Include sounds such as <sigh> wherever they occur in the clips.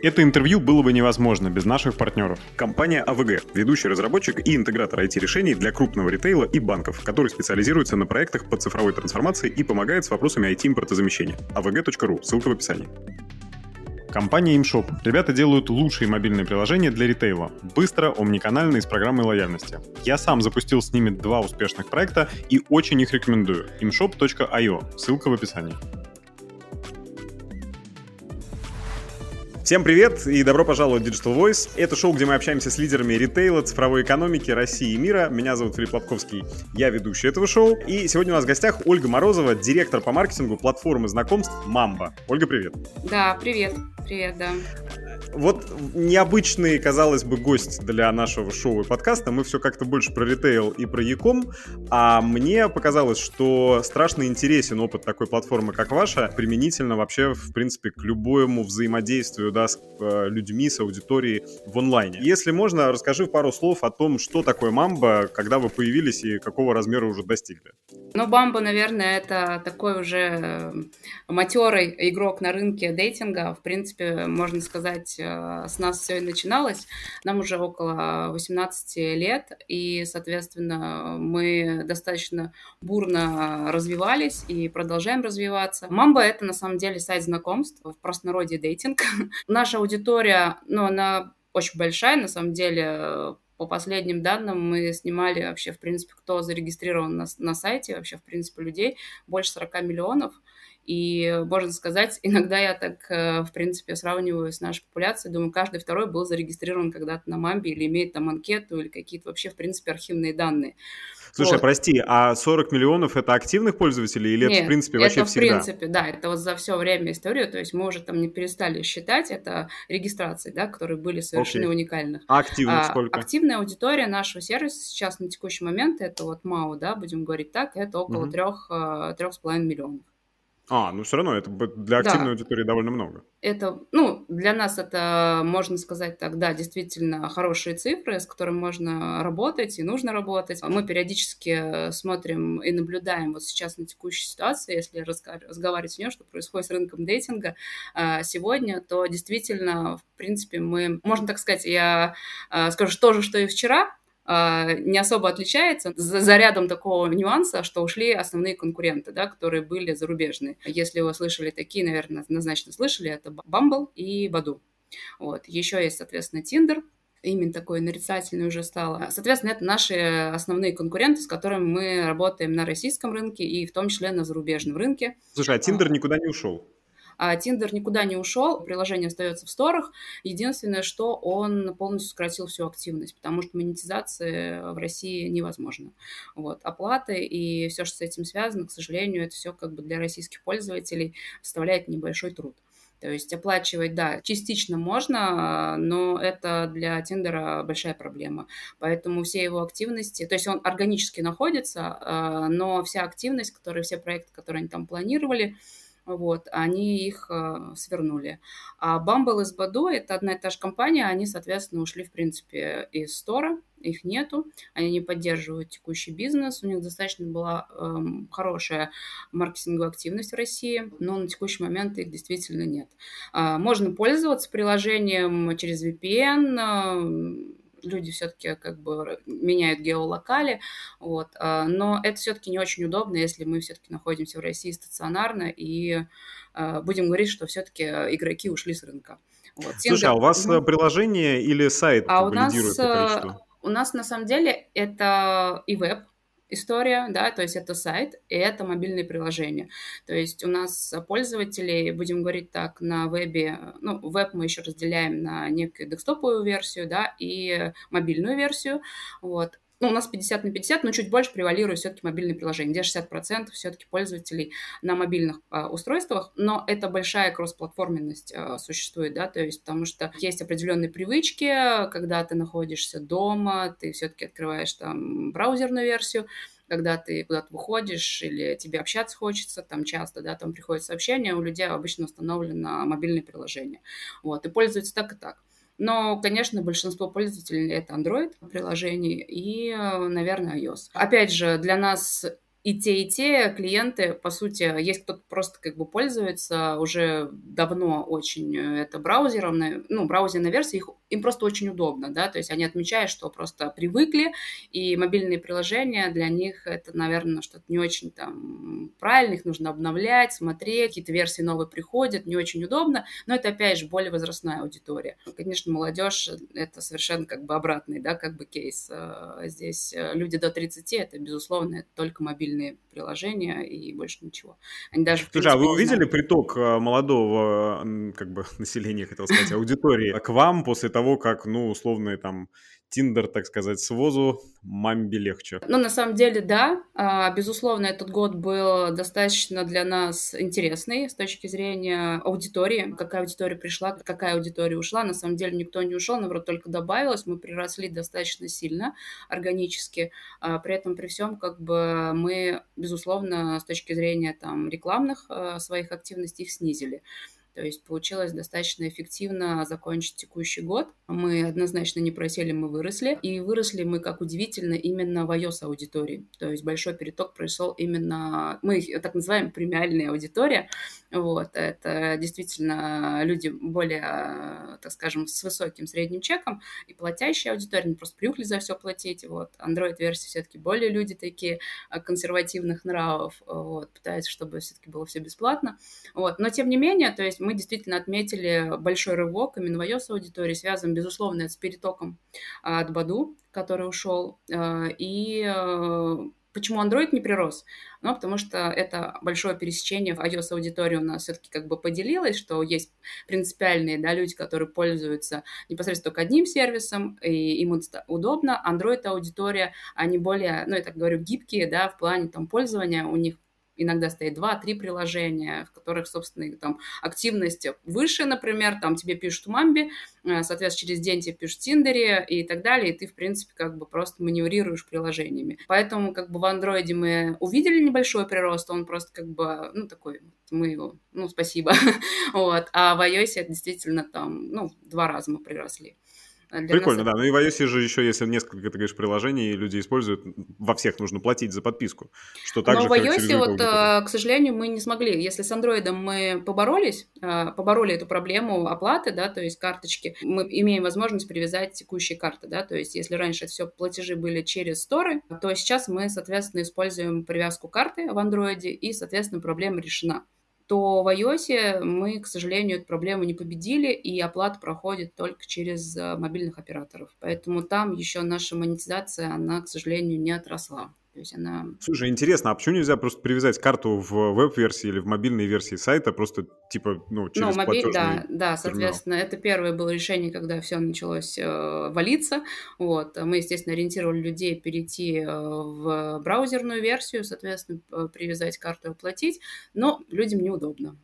Это интервью было бы невозможно без наших партнеров. Компания АВГ – ведущий разработчик и интегратор IT-решений для крупного ритейла и банков, который специализируется на проектах по цифровой трансформации и помогает с вопросами IT-импортозамещения. avg.ru, ссылка в описании. Компания ImShop. Ребята делают лучшие мобильные приложения для ритейла. Быстро, омниканально и с программой лояльности. Я сам запустил с ними два успешных проекта и очень их рекомендую. imshop.io. Ссылка в описании. Всем привет и добро пожаловать в Digital Voice. Это шоу, где мы общаемся с лидерами ритейла, цифровой экономики России и мира. Меня зовут Филипп Лобковский, я ведущий этого шоу. И сегодня у нас в гостях Ольга Морозова, директор по маркетингу платформы знакомств Мамба. Ольга, привет. Да, привет. Привет, да. Вот необычный, казалось бы, гость для нашего шоу и подкаста. Мы все как-то больше про ритейл и про Яком. А мне показалось, что страшно интересен опыт такой платформы, как ваша, применительно вообще, в принципе, к любому взаимодействию да, с э, людьми, с аудиторией в онлайне. Если можно, расскажи пару слов о том, что такое Мамба, когда вы появились и какого размера уже достигли. Ну, Бамба, наверное, это такой уже э, матерый игрок на рынке дейтинга. В принципе, можно сказать, э, с нас все и начиналось. Нам уже около 18 лет, и, соответственно, мы достаточно бурно развивались и продолжаем развиваться. Мамба — это, на самом деле, сайт знакомств, в простонародье дейтинг. <laughs> Наша аудитория, ну, она очень большая, на самом деле, по последним данным мы снимали вообще, в принципе, кто зарегистрирован на, на сайте, вообще, в принципе, людей, больше 40 миллионов. И, можно сказать, <laughs> иногда я так, э, в принципе, сравниваю с нашей популяцией, думаю, каждый второй был зарегистрирован когда-то на Мамбе или имеет там анкету или какие-то вообще, в принципе, архивные данные. Слушай, вот. прости, а 40 миллионов это активных пользователей или Нет, это в принципе вообще это всегда? в принципе, да, это вот за все время истории, то есть мы уже там не перестали считать, это регистрации, да, которые были совершенно okay. уникальных. А активных а, сколько? Активная аудитория нашего сервиса сейчас на текущий момент, это вот МАУ, да, будем говорить так, это около угу. трех, э, трех с половиной миллионов. А, ну все равно это для активной да. аудитории довольно много. Это, ну, для нас это, можно сказать так, да, действительно хорошие цифры, с которыми можно работать и нужно работать. Мы периодически смотрим и наблюдаем вот сейчас на текущей ситуации, если разговаривать с нее, что происходит с рынком дейтинга а, сегодня, то действительно, в принципе, мы, можно так сказать, я а, скажу то же, что и вчера, не особо отличается за, за рядом такого нюанса, что ушли основные конкуренты, да, которые были зарубежные. Если вы слышали такие, наверное, однозначно слышали, это Bumble и Badu. Вот. Еще есть, соответственно, Tinder, именно такой нарицательный уже стало. Соответственно, это наши основные конкуренты, с которыми мы работаем на российском рынке и в том числе на зарубежном рынке. Слушай, а Tinder никуда не ушел? А Tinder никуда не ушел, приложение остается в сторах. Единственное, что он полностью сократил всю активность, потому что монетизация в России невозможна. Вот. Оплаты и все, что с этим связано, к сожалению, это все как бы для российских пользователей составляет небольшой труд. То есть оплачивать, да, частично можно, но это для Тиндера большая проблема. Поэтому все его активности, то есть он органически находится, а, но вся активность, которые, все проекты, которые они там планировали, вот, они их э, свернули. А Bumble и Badu – это одна и та же компания, они, соответственно, ушли, в принципе, из стора, их нету, они не поддерживают текущий бизнес, у них достаточно была э, хорошая маркетинговая активность в России, но на текущий момент их действительно нет. Э, можно пользоваться приложением через VPN, э, люди все-таки как бы меняют геолокали, вот, а, но это все-таки не очень удобно, если мы все-таки находимся в России стационарно и а, будем говорить, что все-таки игроки ушли с рынка. Вот. Слушай, а у вас угу. приложение или сайт а у нас? У нас на самом деле это и веб, история, да, то есть это сайт и это мобильное приложение. То есть у нас пользователи, будем говорить так, на вебе, ну, веб мы еще разделяем на некую десктоповую версию, да, и мобильную версию, вот ну, у нас 50 на 50, но чуть больше превалирует все-таки мобильные приложения, где 60% все-таки пользователей на мобильных а, устройствах, но это большая кроссплатформенность а, существует, да, то есть потому что есть определенные привычки, когда ты находишься дома, ты все-таки открываешь там браузерную версию, когда ты куда-то выходишь или тебе общаться хочется, там часто, да, там приходят сообщения, у людей обычно установлено мобильное приложение. Вот, и пользуются так и так. Но, конечно, большинство пользователей это Android приложений и, наверное, iOS. Опять же, для нас и те, и те клиенты, по сути, есть кто-то просто как бы пользуется уже давно очень э, это браузером, ну, браузерная версия, их, им просто очень удобно, да, то есть они отмечают, что просто привыкли, и мобильные приложения для них это, наверное, что-то не очень там правильно, их нужно обновлять, смотреть, какие-то версии новые приходят, не очень удобно, но это, опять же, более возрастная аудитория. Конечно, молодежь — это совершенно как бы обратный, да, как бы кейс. Э, здесь э, люди до 30 — это, безусловно, это только мобильные мобильные приложения и больше ничего. Они даже, Слушай, принципе, а вы увидели знают... приток э, молодого как бы <laughs> населения, хотел сказать, <laughs> аудитории к вам после того, как, ну, условные там Тиндер, так сказать, с возу, мамбе легче. Ну, на самом деле, да. А, безусловно, этот год был достаточно для нас интересный с точки зрения аудитории. Какая аудитория пришла, какая аудитория ушла. На самом деле никто не ушел, наоборот, только добавилось. Мы приросли достаточно сильно, органически. А, при этом, при всем, как бы мы, безусловно, с точки зрения там рекламных а, своих активностей их снизили. То есть получилось достаточно эффективно закончить текущий год. Мы однозначно не просели, мы выросли. И выросли мы, как удивительно, именно в iOS аудитории. То есть большой переток произошел именно... Мы их так называем премиальная аудитория. Вот. Это действительно люди более, так скажем, с высоким средним чеком и платящая аудитория. Они просто привыкли за все платить. Вот. Android-версии все-таки более люди такие а, консервативных нравов. Вот. Пытаются, чтобы все-таки было все бесплатно. Вот. Но тем не менее, то есть мы действительно отметили большой рывок именно в iOS-аудитории, связан, безусловно, с перетоком а, от Баду, который ушел, а, и Почему Android не прирос? Ну, потому что это большое пересечение в iOS-аудитории у нас все-таки как бы поделилось, что есть принципиальные да, люди, которые пользуются непосредственно только одним сервисом, и им удобно. Android-аудитория, они более, ну, я так говорю, гибкие, да, в плане там пользования, у них иногда стоит два-три приложения, в которых, собственно, там активность выше, например, там тебе пишут в Мамби, э, соответственно, через день тебе пишут в Тиндере и так далее, и ты, в принципе, как бы просто маневрируешь приложениями. Поэтому как бы в Андроиде мы увидели небольшой прирост, он просто как бы, ну, такой, мы его, ну, спасибо, <laughs> вот, а в iOS действительно там, ну, два раза мы приросли. Для Прикольно, нас... да. Ну и в iOS же еще, если несколько, ты говоришь, приложений люди используют, во всех нужно платить за подписку. Что также Но в iOS, вот, э, к сожалению, мы не смогли. Если с Android мы поборолись, э, побороли эту проблему оплаты, да, то есть карточки, мы имеем возможность привязать текущие карты, да, то есть если раньше все платежи были через сторы, то сейчас мы, соответственно, используем привязку карты в Android, и, соответственно, проблема решена то в iOS мы, к сожалению, эту проблему не победили, и оплата проходит только через э, мобильных операторов. Поэтому там еще наша монетизация, она, к сожалению, не отросла. То есть она... Слушай, интересно, а почему нельзя просто привязать карту в веб-версии или в мобильной версии сайта, просто типа, ну, через ну, мобиль, Да, да, соответственно, терминал. это первое было решение, когда все началось э, валиться. Вот. Мы, естественно, ориентировали людей перейти э, в браузерную версию, соответственно, привязать карту и оплатить, но людям неудобно.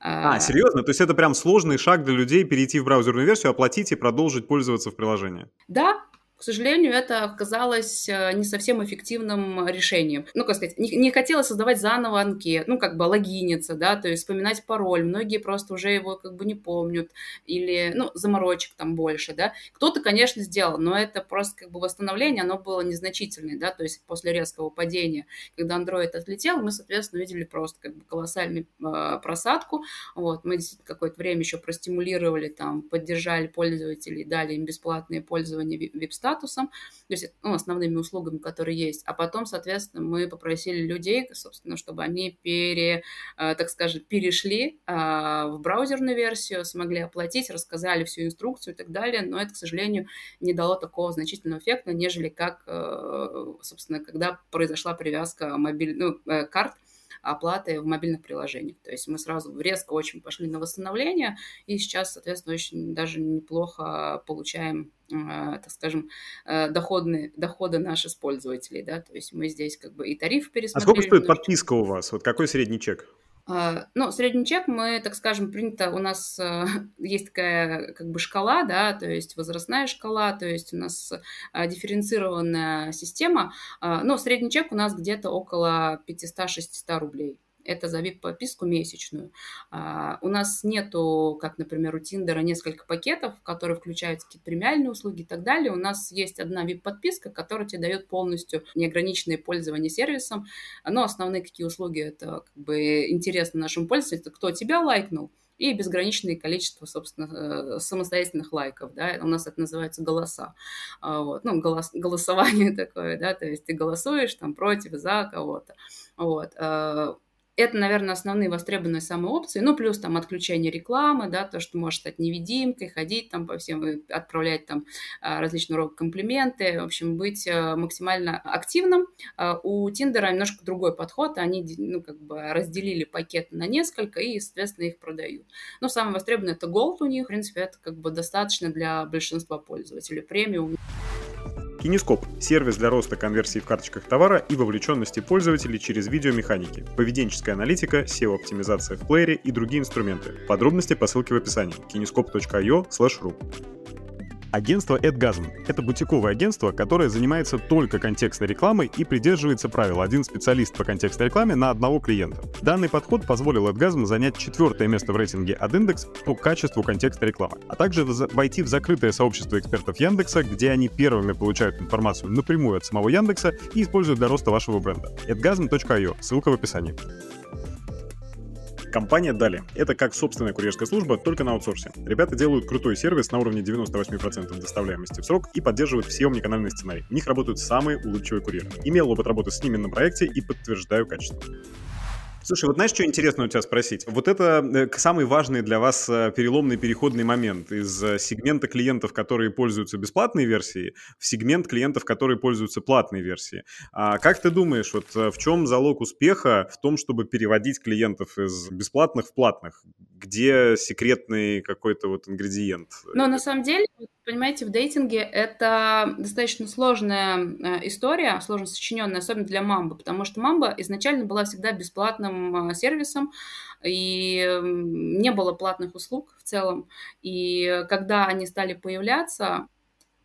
А, а, серьезно? То есть это прям сложный шаг для людей перейти в браузерную версию, оплатить и продолжить пользоваться в приложении? Да, к сожалению, это оказалось э, не совсем эффективным решением. Ну, как сказать, не, не хотелось создавать заново анкет, ну, как бы логиниться, да, то есть вспоминать пароль. Многие просто уже его как бы не помнят или, ну, заморочек там больше, да. Кто-то, конечно, сделал, но это просто как бы восстановление, оно было незначительное, да, то есть после резкого падения, когда Android отлетел, мы, соответственно, видели просто как бы колоссальную э, просадку, вот, мы действительно какое-то время еще простимулировали, там, поддержали пользователей, дали им бесплатное пользование веб-статусом, статусом, то есть ну, основными услугами, которые есть. А потом, соответственно, мы попросили людей, собственно, чтобы они пере, э, так скажем, перешли а, в браузерную версию, смогли оплатить, рассказали всю инструкцию и так далее, но это, к сожалению, не дало такого значительного эффекта, нежели как, э, собственно, когда произошла привязка мобиль... ну, э, карт оплаты в мобильных приложениях. То есть мы сразу резко очень пошли на восстановление, и сейчас, соответственно, очень даже неплохо получаем Э, так скажем, э, доходные, доходы наших пользователей, да, то есть мы здесь как бы и тариф пересмотрели. А сколько стоит подписка у вас? Вот какой средний чек? А, ну, средний чек мы, так скажем, принято, у нас э, <laughs> есть такая как бы шкала, да, то есть возрастная шкала, то есть у нас дифференцированная система, а, но средний чек у нас где-то около 500-600 рублей это за VIP-подписку месячную. А, у нас нету, как, например, у Тиндера, несколько пакетов, которые включают какие-то премиальные услуги и так далее. У нас есть одна VIP-подписка, которая тебе дает полностью неограниченное пользование сервисом. Но основные какие услуги, это как бы интересно нашим пользователям, кто тебя лайкнул, и безграничное количество, собственно, э, самостоятельных лайков, да, у нас это называется голоса, а, вот, ну, голос, <laughs> голосование <laughs> такое, да, то есть ты голосуешь там против, за кого-то, вот, э, это, наверное, основные востребованные самые опции. Ну, плюс там отключение рекламы, да, то, что может стать невидимкой, ходить там по всем, отправлять там а, различного рода комплименты, в общем, быть э, максимально активным. А, у Тиндера немножко другой подход. Они, ну, как бы разделили пакеты на несколько и, соответственно, их продают. Но самое востребованное это Gold у них. В принципе, это как бы достаточно для большинства пользователей. Премиум. Кинескоп – сервис для роста конверсии в карточках товара и вовлеченности пользователей через видеомеханики, поведенческая аналитика, SEO-оптимизация в плеере и другие инструменты. Подробности по ссылке в описании kinescope.io/ru Агентство AdGasm — это бутиковое агентство, которое занимается только контекстной рекламой и придерживается правил один специалист по контекстной рекламе на одного клиента. Данный подход позволил AdGasm занять четвертое место в рейтинге AdIndex по качеству контекстной рекламы, а также войти в закрытое сообщество экспертов Яндекса, где они первыми получают информацию напрямую от самого Яндекса и используют для роста вашего бренда. adgasm.io, ссылка в описании. Компания Дали. Это как собственная курьерская служба, только на аутсорсе. Ребята делают крутой сервис на уровне 98% доставляемости в срок и поддерживают все omnicanальные сценарии. В них работают самые улыбчивые курьеры. Имел опыт работы с ними на проекте и подтверждаю качество. Слушай, вот знаешь, что интересно у тебя спросить? Вот это э, самый важный для вас э, переломный переходный момент из э, сегмента клиентов, которые пользуются бесплатной версией, в сегмент клиентов, которые пользуются платной версией. А как ты думаешь, вот в чем залог успеха в том, чтобы переводить клиентов из бесплатных в платных? Где секретный какой-то вот ингредиент? Но на самом деле, понимаете, в дейтинге это достаточно сложная история, сложно сочиненная, особенно для Мамбы, потому что Мамба изначально была всегда бесплатным а, сервисом, и не было платных услуг в целом. И когда они стали появляться,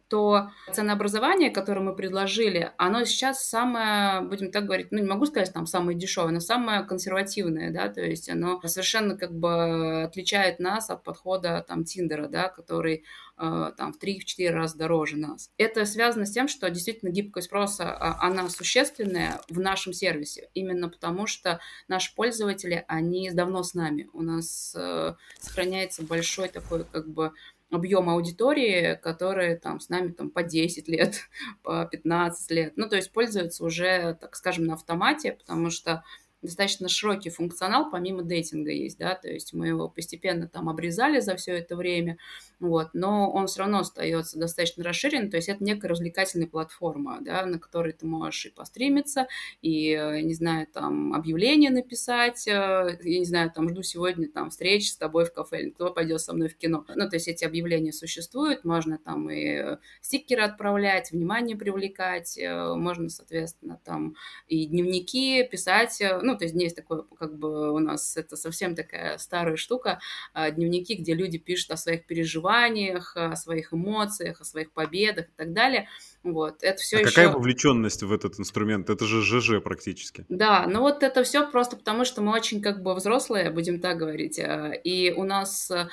то ценообразование, которое мы предложили, оно сейчас самое, будем так говорить, ну, не могу сказать, там, самое дешевое, но самое консервативное, да, то есть оно совершенно как бы отличает нас от подхода, там, Тиндера, да, который э, там в 3-4 раза дороже нас. Это связано с тем, что действительно гибкость спроса, а, она существенная в нашем сервисе, именно потому что наши пользователи, они давно с нами. У нас э, сохраняется большой такой как бы объем аудитории, которые там с нами там по 10 лет, <laughs> по 15 лет. Ну, то есть пользуются уже, так скажем, на автомате, потому что достаточно широкий функционал, помимо дейтинга есть, да, то есть мы его постепенно там обрезали за все это время, вот, но он все равно остается достаточно расширен, то есть это некая развлекательная платформа, да, на которой ты можешь и постримиться, и, э, не знаю, там, объявление написать, э, я не знаю, там, жду сегодня там встреч с тобой в кафе, кто пойдет со мной в кино. Ну, то есть эти объявления существуют, можно там и э, стикеры отправлять, внимание привлекать, можно, соответственно, там и дневники писать, ну, то есть есть такое, как бы у нас это совсем такая старая штука, дневники, где люди пишут о своих переживаниях, о своих эмоциях, о своих победах и так далее. Вот, это все а еще... какая вовлеченность в этот инструмент? Это же ЖЖ практически. Да, ну вот это все просто потому, что мы очень как бы взрослые, будем так говорить, э, и у нас э,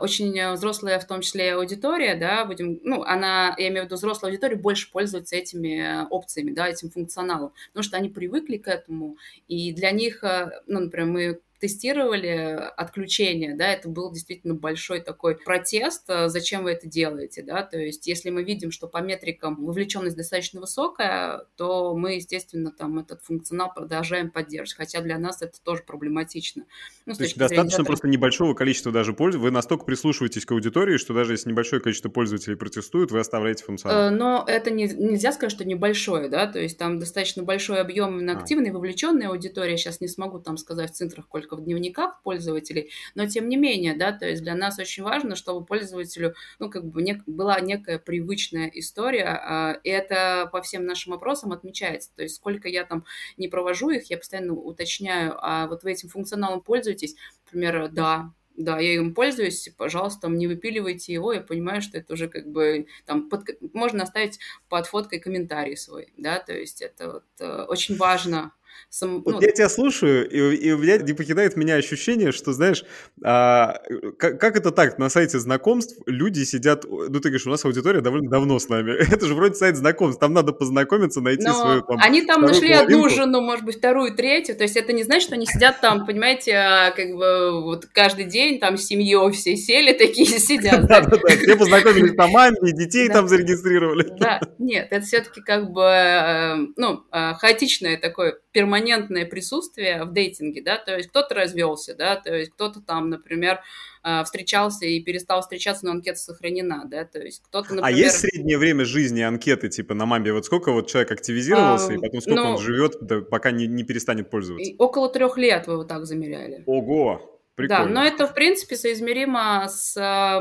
очень взрослая в том числе аудитория, да, будем, ну, она, я имею в виду взрослая аудитория, больше пользуется этими опциями, да, этим функционалом, потому что они привыкли к этому, и для них, э, ну, например, мы тестировали отключение, да, это был действительно большой такой протест, э, зачем вы это делаете, да, то есть если мы видим, что по метрикам вовлеченность достаточно высокая, то мы, естественно, там этот функционал продолжаем поддерживать, хотя для нас это тоже проблематично. Ну, то есть достаточно зрения... просто небольшого количества даже пользователей, вы настолько прислушиваетесь к аудитории, что даже если небольшое количество пользователей протестуют, вы оставляете функционал. Э, но это не, нельзя сказать, что небольшое, да, то есть там достаточно большой объем именно активной, а. вовлеченной аудитории, сейчас не смогу там сказать в цифрах, сколько в дневниках пользователей, но тем не менее, да, то есть для нас очень важно, чтобы пользователю, ну, как бы нек- была некая привычная история, э, и это по всем нашим опросам отмечается, то есть сколько я там не провожу их, я постоянно уточняю, а вот вы этим функционалом пользуетесь, например, да, да, я им пользуюсь, пожалуйста, не выпиливайте его, я понимаю, что это уже как бы там под, можно оставить под фоткой комментарий свой, да, то есть это вот э, очень важно Сам, вот ну, я тебя слушаю, и, и у меня не покидает меня ощущение, что, знаешь, а, как, как это так, на сайте знакомств люди сидят, ну ты говоришь, у нас аудитория довольно давно с нами, <laughs> это же вроде сайт знакомств, там надо познакомиться, найти Но свою там Они там нашли половинку. одну жену, может быть, вторую, третью, то есть это не значит, что они сидят там, понимаете, а, как бы вот каждый день там с семьей все сели, такие сидят. <laughs> Да-да-да, все познакомились по маме, детей там зарегистрировали. Да, нет, это все-таки как бы, э, ну, э, хаотичное такое перманентное присутствие в дейтинге, да, то есть кто-то развелся, да, то есть кто-то там, например, э, встречался и перестал встречаться, но анкета сохранена, да, то есть кто-то, например... А есть среднее время жизни анкеты, типа на мамбе, вот сколько вот человек активизировался, а, и потом сколько ну, он живет, да, пока не, не перестанет пользоваться? Около трех лет вы вот так замеряли. Ого! Прикольно. Да, но это, в принципе, соизмеримо с э,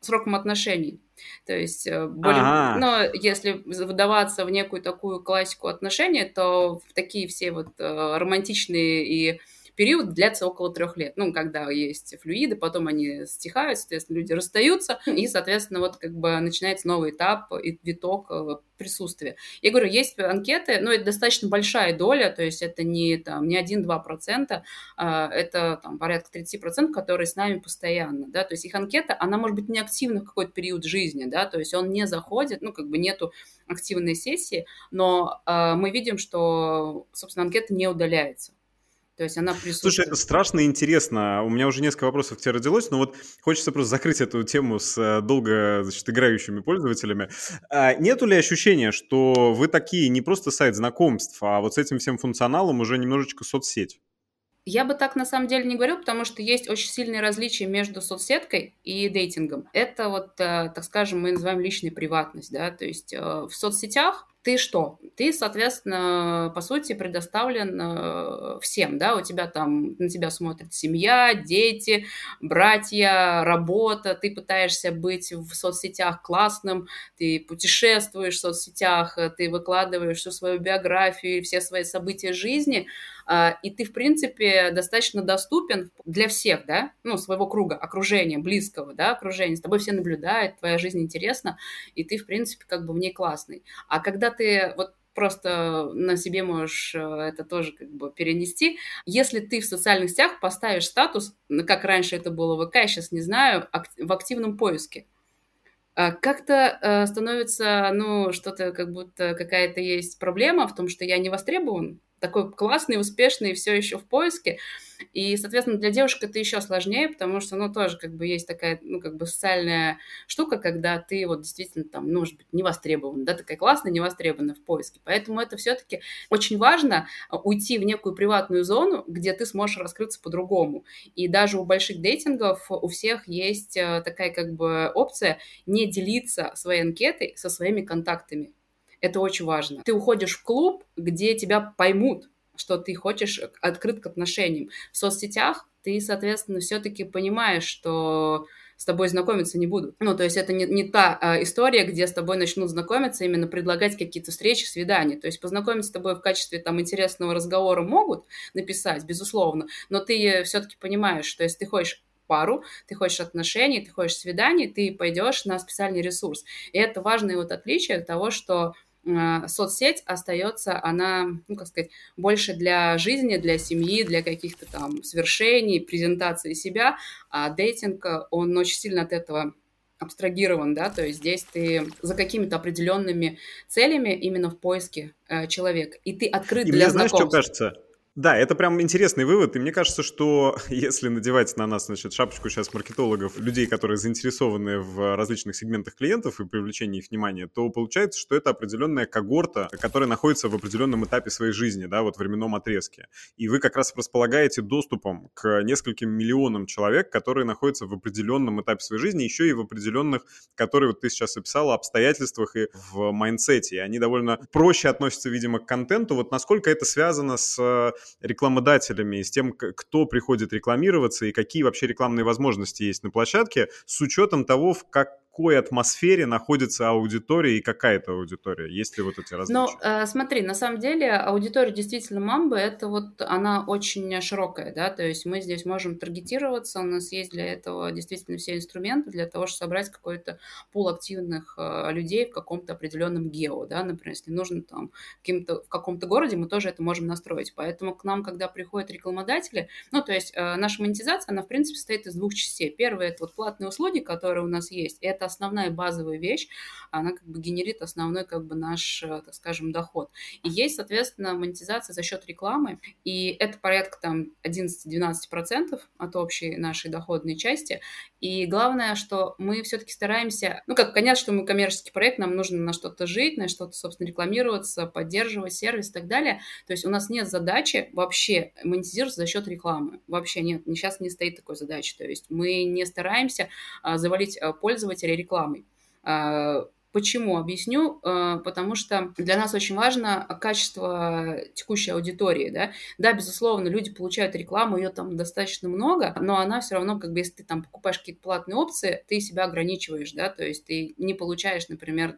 сроком отношений. То есть, э, более, ага. но если выдаваться в некую такую классику отношений, то в такие все вот э, романтичные и период длится около трех лет. Ну, когда есть флюиды, потом они стихают, соответственно, люди расстаются, и, соответственно, вот как бы начинается новый этап и виток э, присутствия. Я говорю, есть анкеты, но это достаточно большая доля, то есть это не, там, не 1-2%, а это там, порядка 30%, которые с нами постоянно, да, то есть их анкета, она может быть неактивна в какой-то период жизни, да, то есть он не заходит, ну, как бы нету активной сессии, но э, мы видим, что, собственно, анкета не удаляется. То есть она присутствует. Слушай, это страшно интересно. У меня уже несколько вопросов к тебе родилось, но вот хочется просто закрыть эту тему с э, долго, значит, играющими пользователями. А нету ли ощущения, что вы такие не просто сайт знакомств, а вот с этим всем функционалом уже немножечко соцсеть? Я бы так на самом деле не говорю, потому что есть очень сильные различия между соцсеткой и дейтингом. Это вот, э, так скажем, мы называем личной приватность, да, то есть э, в соцсетях ты что? Ты, соответственно, по сути, предоставлен э, всем, да, у тебя там, на тебя смотрит семья, дети, братья, работа, ты пытаешься быть в соцсетях классным, ты путешествуешь в соцсетях, ты выкладываешь всю свою биографию, все свои события жизни, и ты, в принципе, достаточно доступен для всех, да, ну, своего круга, окружения, близкого, да, окружения, с тобой все наблюдают, твоя жизнь интересна, и ты, в принципе, как бы в ней классный. А когда ты вот просто на себе можешь э, это тоже как бы перенести. Если ты в социальных сетях поставишь статус, как раньше это было в ВК, я сейчас не знаю, в активном поиске, а как-то э, становится, ну, что-то как будто какая-то есть проблема в том, что я не востребован, такой классный, успешный, все еще в поиске. И, соответственно, для девушек это еще сложнее, потому что, ну, тоже как бы есть такая, ну, как бы социальная штука, когда ты вот действительно там, ну, может быть, не востребован, да, такая классная, не востребована в поиске. Поэтому это все-таки очень важно а, уйти в некую приватную зону, где ты сможешь раскрыться по-другому. И даже у больших дейтингов у всех есть э, такая как бы опция не делиться своей анкетой со своими контактами. Это очень важно. Ты уходишь в клуб, где тебя поймут, что ты хочешь открыт к отношениям. В соцсетях ты, соответственно, все-таки понимаешь, что с тобой знакомиться не будут. Ну, то есть это не, не та а, история, где с тобой начнут знакомиться, именно предлагать какие-то встречи, свидания. То есть познакомиться с тобой в качестве там интересного разговора могут написать, безусловно, но ты все-таки понимаешь, что если ты хочешь пару, ты хочешь отношений, ты хочешь свиданий, ты пойдешь на специальный ресурс. И это важное вот отличие того, что соцсеть остается, она, ну, как сказать, больше для жизни, для семьи, для каких-то там свершений, презентации себя, а дейтинг, он очень сильно от этого абстрагирован, да, то есть здесь ты за какими-то определенными целями именно в поиске э, человека, и ты открыт и для мне, знакомств. знаешь, что кажется? Да, это прям интересный вывод, и мне кажется, что <laughs> если надевать на нас, значит, шапочку сейчас маркетологов, людей, которые заинтересованы в различных сегментах клиентов и привлечении их внимания, то получается, что это определенная когорта, которая находится в определенном этапе своей жизни, да, вот временном отрезке. И вы как раз располагаете доступом к нескольким миллионам человек, которые находятся в определенном этапе своей жизни, еще и в определенных, которые вот ты сейчас описала, обстоятельствах и в mindset е. И они довольно проще относятся, видимо, к контенту. Вот насколько это связано с рекламодателями и с тем, кто приходит рекламироваться и какие вообще рекламные возможности есть на площадке, с учетом того, в как какой атмосфере находится аудитория и какая это аудитория? Есть ли вот эти различия? Ну, э, смотри, на самом деле аудитория действительно мамбы, это вот она очень широкая, да, то есть мы здесь можем таргетироваться, у нас есть для этого действительно все инструменты для того, чтобы собрать какой-то пул активных э, людей в каком-то определенном гео, да, например, если нужно там в каком-то городе, мы тоже это можем настроить. Поэтому к нам, когда приходят рекламодатели, ну, то есть э, наша монетизация, она, в принципе, состоит из двух частей. Первое – это вот платные услуги, которые у нас есть, и основная базовая вещь, она как бы генерит основной как бы наш, э, так скажем, доход. И есть, соответственно, монетизация за счет рекламы, и это порядка там 11-12% от общей нашей доходной части. И главное, что мы все-таки стараемся, ну как, понятно, что мы коммерческий проект, нам нужно на что-то жить, на что-то, собственно, рекламироваться, поддерживать сервис и так далее. То есть у нас нет задачи вообще монетизироваться за счет рекламы. Вообще нет, сейчас не стоит такой задачи. То есть мы не стараемся а, завалить а, пользователя рекламой. А, Почему? Объясню. Потому что для нас очень важно качество текущей аудитории. Да? да, безусловно, люди получают рекламу, ее там достаточно много, но она все равно, как бы, если ты там покупаешь какие-то платные опции, ты себя ограничиваешь, да, то есть ты не получаешь, например,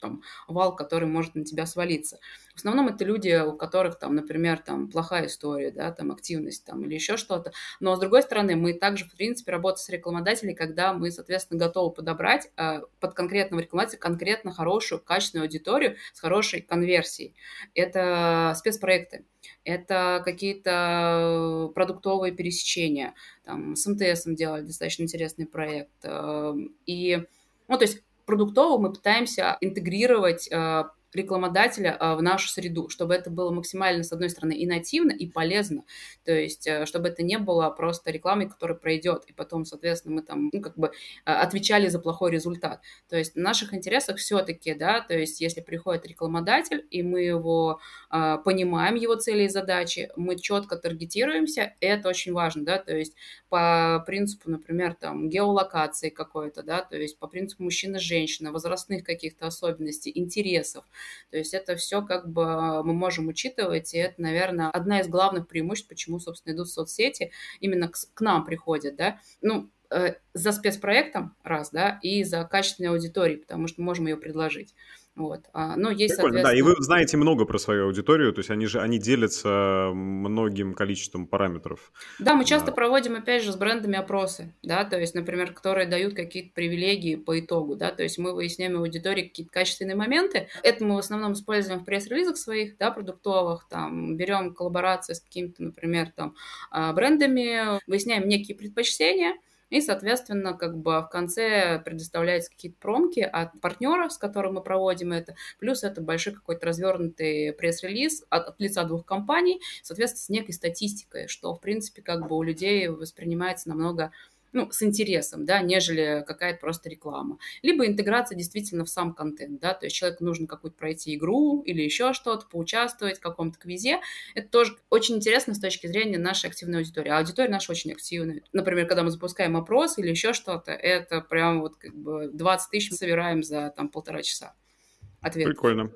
там, вал, который может на тебя свалиться. В основном это люди, у которых там, например, там плохая история, да, там активность там или еще что-то. Но с другой стороны, мы также, в принципе, работаем с рекламодателями, когда мы, соответственно, готовы подобрать э, под конкретного рекламодателя конкретно хорошую, качественную аудиторию с хорошей конверсией. Это спецпроекты это какие-то продуктовые пересечения. Там, с МТС делали достаточно интересный проект. Э, и, ну, то есть продуктово мы пытаемся интегрировать э, рекламодателя а, в нашу среду, чтобы это было максимально, с одной стороны, и нативно, и полезно. То есть, э, чтобы это не было просто рекламой, которая пройдет, и потом, соответственно, мы там, ну, как бы а, отвечали за плохой результат. То есть, в наших интересах все-таки, да, то есть, если приходит рекламодатель, и мы его э, понимаем, его цели и задачи, мы четко таргетируемся, это очень важно, да, то есть, по принципу, например, там, геолокации какой-то, да, то есть, по принципу мужчина-женщина, возрастных каких-то особенностей, интересов, то есть это все как бы мы можем учитывать, и это, наверное, одна из главных преимуществ, почему, собственно, идут соцсети, именно к, к нам приходят, да. Ну, э, за спецпроектом, раз, да, и за качественной аудиторией, потому что можем ее предложить. Вот. А, но есть, Прикольно, да, и вы знаете много про свою аудиторию, то есть они же они делятся многим количеством параметров. Да, мы часто да. проводим, опять же, с брендами опросы, да, то есть, например, которые дают какие-то привилегии по итогу, да, то есть мы выясняем аудитории какие-то качественные моменты. Это мы в основном используем в пресс-релизах своих, да, продуктовых, там, берем коллаборации с какими-то, например, там, а, брендами, выясняем некие предпочтения, и, соответственно, как бы в конце предоставляются какие-то промки от партнера, с которым мы проводим это. Плюс это большой какой-то развернутый пресс-релиз от, от лица двух компаний, соответственно, с некой статистикой, что, в принципе, как бы у людей воспринимается намного ну, с интересом, да, нежели какая-то просто реклама. Либо интеграция действительно в сам контент, да, то есть человеку нужно какую-то пройти игру или еще что-то, поучаствовать в каком-то квизе. Это тоже очень интересно с точки зрения нашей активной аудитории. А аудитория наша очень активная. Например, когда мы запускаем опрос или еще что-то, это прям вот как бы 20 тысяч собираем за там полтора часа ответ. Прикольно.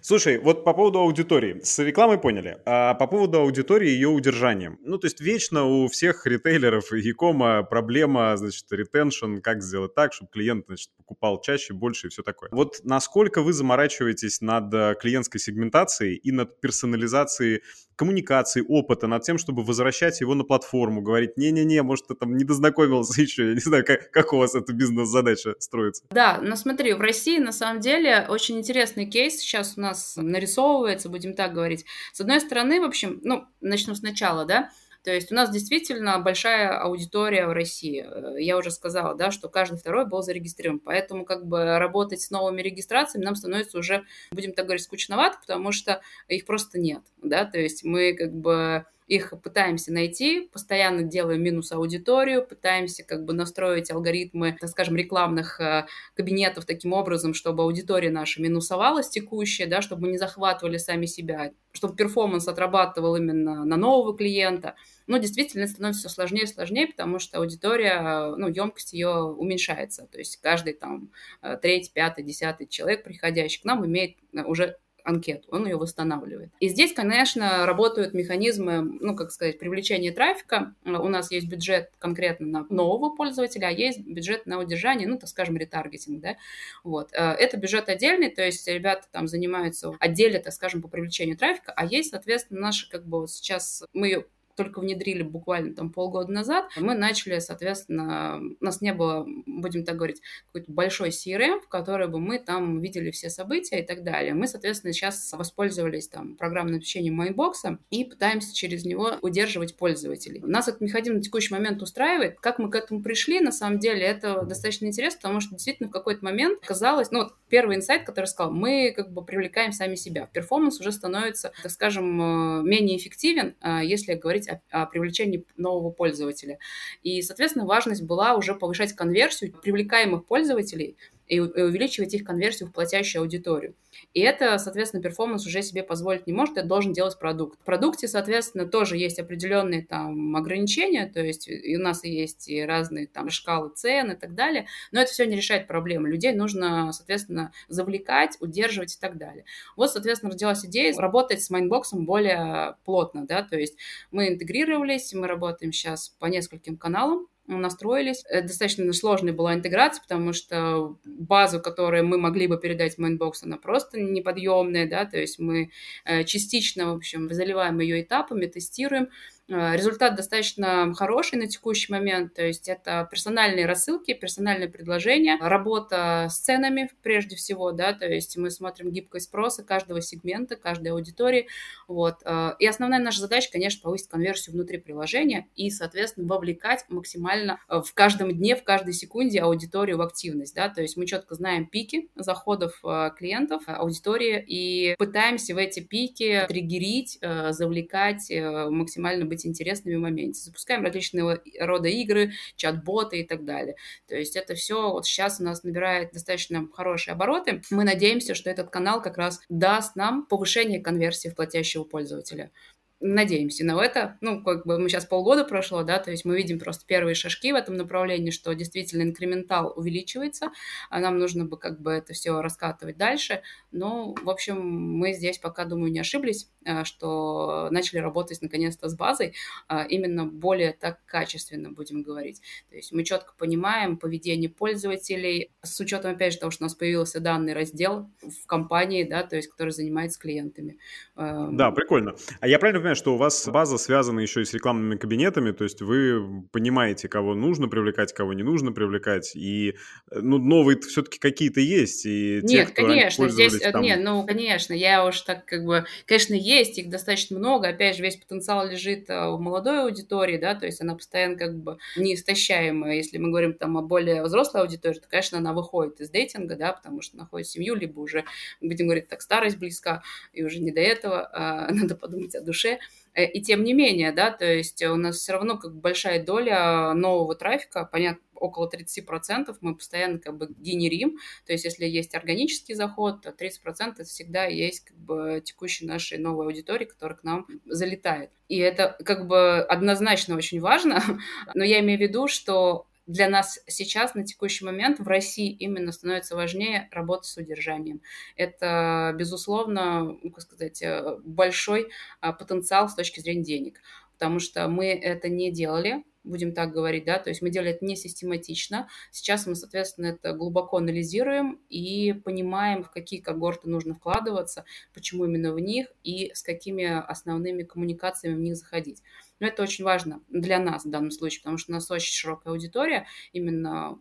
Слушай, вот по поводу аудитории. С рекламой поняли. А по поводу аудитории и ее удержанием. Ну, то есть вечно у всех ритейлеров и Якома проблема, значит, ретеншн, как сделать так, чтобы клиент, значит, покупал чаще, больше и все такое. Вот насколько вы заморачиваетесь над э, клиентской сегментацией и над персонализацией коммуникации, опыта, над тем, чтобы возвращать его на платформу, говорить, не-не-не, может, ты там не дознакомился <laughs> еще, я не знаю, как, как у вас эта бизнес-задача строится. Да, но смотри, в России на самом деле очень интересный кейс сейчас у нас нарисовывается, будем так говорить. С одной стороны, в общем, ну, начну сначала, да, то есть у нас действительно большая аудитория в России. Я уже сказала, да, что каждый второй был зарегистрирован. Поэтому как бы работать с новыми регистрациями нам становится уже, будем так говорить, скучновато, потому что их просто нет. Да? То есть мы как бы их пытаемся найти, постоянно делаем минус аудиторию, пытаемся как бы настроить алгоритмы, так скажем, рекламных э, кабинетов таким образом, чтобы аудитория наша минусовалась текущая, да, чтобы мы не захватывали сами себя, чтобы перформанс отрабатывал именно на нового клиента. Но действительно становится все сложнее и сложнее, потому что аудитория, ну, емкость ее уменьшается. То есть каждый там э, третий, пятый, десятый человек, приходящий к нам, имеет э, уже анкету, он ее восстанавливает. И здесь, конечно, работают механизмы, ну, как сказать, привлечения трафика. У нас есть бюджет конкретно на нового пользователя, а есть бюджет на удержание, ну, так скажем, ретаргетинг, да. Вот. Э, это бюджет отдельный, то есть ребята там занимаются отделе, так скажем, по привлечению трафика, а есть, соответственно, наши, как бы, вот сейчас мы только внедрили буквально там полгода назад, мы начали, соответственно, у нас не было, будем так говорить, какой-то большой CRM, в которой бы мы там видели все события и так далее. Мы, соответственно, сейчас воспользовались там программным обеспечением Mindbox а и пытаемся через него удерживать пользователей. Нас этот механизм на текущий момент устраивает. Как мы к этому пришли, на самом деле, это достаточно интересно, потому что действительно в какой-то момент казалось, ну, вот первый инсайт, который сказал, мы как бы привлекаем сами себя. Performance уже становится, так скажем, э, менее эффективен, э, если говорить о, привлечении нового пользователя. И, соответственно, важность была уже повышать конверсию привлекаемых пользователей и увеличивать их конверсию в платящую аудиторию. И это, соответственно, performance уже себе позволить не может, это должен делать продукт. В продукте, соответственно, тоже есть определенные там ограничения, то есть у нас есть и разные там шкалы цен и так далее, но это все не решает проблемы. Людей нужно, соответственно, завлекать, удерживать и так далее. Вот, соответственно, родилась идея работать с Mindbox ом более плотно, да, то есть мы интегрировались, мы работаем сейчас по нескольким каналам, настроились. Это достаточно сложная была интеграция, потому что базу, которую мы могли бы передать Mainbox, она просто неподъемная, да, то есть мы э, частично, в общем, заливаем ее этапами, тестируем, Э, результат достаточно хороший на текущий момент, то есть это персональные рассылки, персональные предложения, работа с ценами прежде всего, да, то есть мы смотрим гибкость спроса каждого сегмента, каждой аудитории, вот. Э, и основная наша задача, конечно, повысить конверсию внутри приложения и, соответственно, вовлекать максимально э, в каждом дне, в каждой секунде аудиторию в активность, да, то есть мы четко знаем пики заходов клиентов, аудитории и пытаемся в эти пики триггерить, завлекать, максимально быть быть интересными в моменте. Запускаем различные рода игры, чат-боты и так далее. То есть это все вот сейчас у нас набирает достаточно хорошие обороты. Мы надеемся, что этот канал как раз даст нам повышение конверсии в платящего пользователя надеемся на это. Ну, как бы мы сейчас полгода прошло, да, то есть мы видим просто первые шажки в этом направлении, что действительно инкрементал увеличивается, а нам нужно бы как бы это все раскатывать дальше. Но, в общем, мы здесь пока, думаю, не ошиблись, а, что начали работать наконец-то с базой, а, именно более так качественно, будем говорить. То есть мы четко понимаем поведение пользователей, с учетом, опять же, того, что у нас появился данный раздел в компании, да, то есть который занимается клиентами. Да, прикольно. А я правильно понимаю, понимаю, что у вас база связана еще и с рекламными кабинетами, то есть вы понимаете, кого нужно привлекать, кого не нужно привлекать, и ну, новые все-таки какие-то есть. И нет, те, конечно, здесь, э, там... нет, ну, конечно, я уж так как бы, конечно, есть, их достаточно много, опять же, весь потенциал лежит э, в молодой аудитории, да, то есть она постоянно как бы неистощаемая, если мы говорим там о более взрослой аудитории, то, конечно, она выходит из дейтинга, да, потому что находит семью, либо уже, будем говорить так, старость близка, и уже не до этого, а <laughs> надо подумать о душе, Э, и тем не менее, да, то есть у нас все равно как большая доля нового трафика, понятно, около 30% мы постоянно как бы генерим. То есть если есть органический заход, то 30% это всегда есть как бы текущей нашей новой аудитории, которая к нам залетает. И это как бы однозначно очень важно, <laughs> но я имею в виду, что для нас сейчас, на текущий момент, в России именно становится важнее работа с удержанием. Это, безусловно, ну, как сказать, э, большой а, потенциал с точки зрения денег, потому что мы это не делали, будем так говорить, да, то есть мы делали это не систематично. Сейчас мы, соответственно, это глубоко анализируем и понимаем, в какие когорты нужно вкладываться, почему именно в них и с какими основными коммуникациями в них заходить. Но это очень важно для нас в данном случае, потому что у нас очень широкая аудитория, именно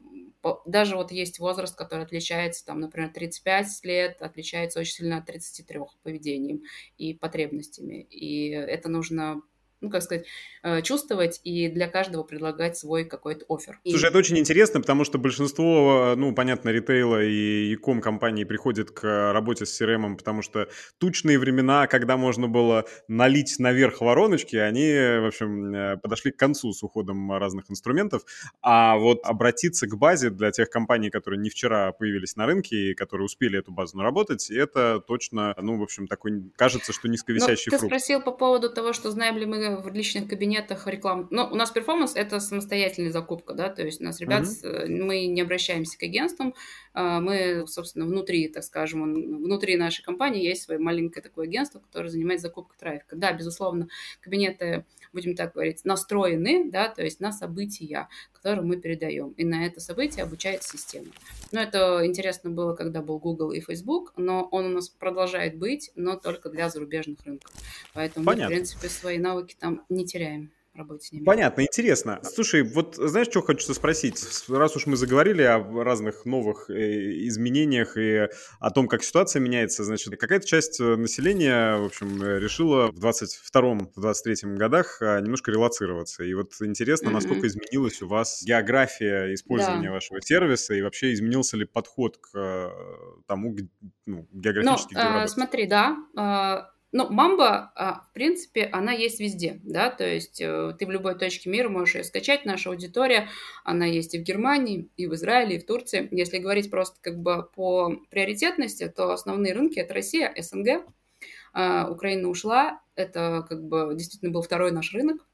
даже вот есть возраст, который отличается, там, например, 35 лет, отличается очень сильно от 33 поведением и потребностями. И это нужно ну, как сказать, э, чувствовать и для каждого предлагать свой какой-то офер. Слушай, и... это очень интересно, потому что большинство, ну, понятно, ритейла и e-com компании приходят к работе с CRM, потому что тучные времена, когда можно было налить наверх вороночки, они, в общем, э, подошли к концу с уходом разных инструментов. А вот обратиться к базе для тех компаний, которые не вчера появились на рынке и которые успели эту базу наработать, это точно, ну, в общем, такой, кажется, что низковисящий Но фрукт. Ты спросил по поводу того, что знаем ли мы в личных кабинетах реклам... Ну, у нас перформанс — это самостоятельная закупка, да, то есть у нас ребят, mm-hmm. мы не обращаемся к агентствам, а, мы, собственно, внутри, так скажем, внутри нашей компании есть свое маленькое такое агентство, которое занимается закупкой трафика. Да, безусловно, кабинеты, будем так говорить, настроены, да, то есть на события, которые мы передаем. И на это событие обучается система. Но это интересно было, когда был Google и Facebook, но он у нас продолжает быть, но только для зарубежных рынков. Поэтому Понятно. мы, в принципе, свои навыки там не теряем работе с ними. Понятно, интересно. Слушай, вот знаешь, что хочу спросить? Раз уж мы заговорили о разных новых э, изменениях и о том, как ситуация меняется, значит, какая-то часть э, населения, в общем, решила в 22-23 годах а, немножко релацироваться. И вот интересно, mm-hmm. насколько изменилась у вас география использования да. вашего сервиса и вообще изменился ли подход к э, тому, ну, географически, ну, где э, Смотри, да, ну, мамба, а, в принципе, она есть везде, да, то есть э, ты в любой точке мира можешь ее скачать, наша аудитория, она есть и в Германии, и в Израиле, и в Турции. Если говорить просто как бы по приоритетности, то основные рынки – это Россия, СНГ, а, Украина ушла, это как бы действительно был второй наш рынок,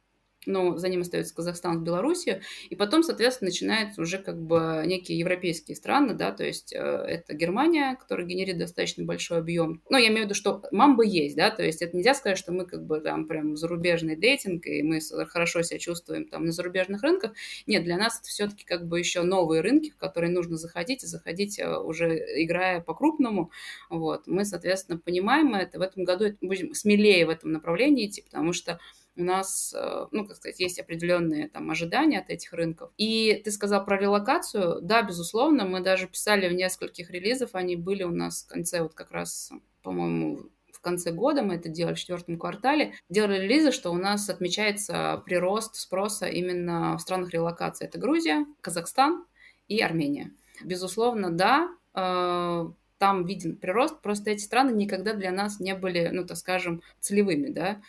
но за ним остается Казахстан с Белоруссией, и потом, соответственно, начинаются уже как бы некие европейские страны, да, то есть э, это Германия, которая генерит достаточно большой объем. Но я имею в виду, что мамбы есть, да, то есть это нельзя сказать, что мы как бы там прям зарубежный дейтинг, и мы хорошо себя чувствуем там на зарубежных рынках. Нет, для нас это все-таки как бы еще новые рынки, в которые нужно заходить, и заходить э, уже играя по-крупному, вот. Мы, соответственно, понимаем это, в этом году будем смелее в этом направлении идти, потому что у нас, э, ну, как сказать, есть определенные там ожидания от этих рынков. И ты сказал про релокацию. Да, безусловно, мы даже писали в нескольких релизов, они были у нас в конце вот как раз, по-моему, в конце года, мы это делали в четвертом квартале, делали релизы, что у нас отмечается прирост спроса именно в странах релокации. Это Грузия, Казахстан и Армения. Безусловно, да, э, там виден прирост, просто эти страны никогда для нас не были, ну, так скажем, целевыми, да,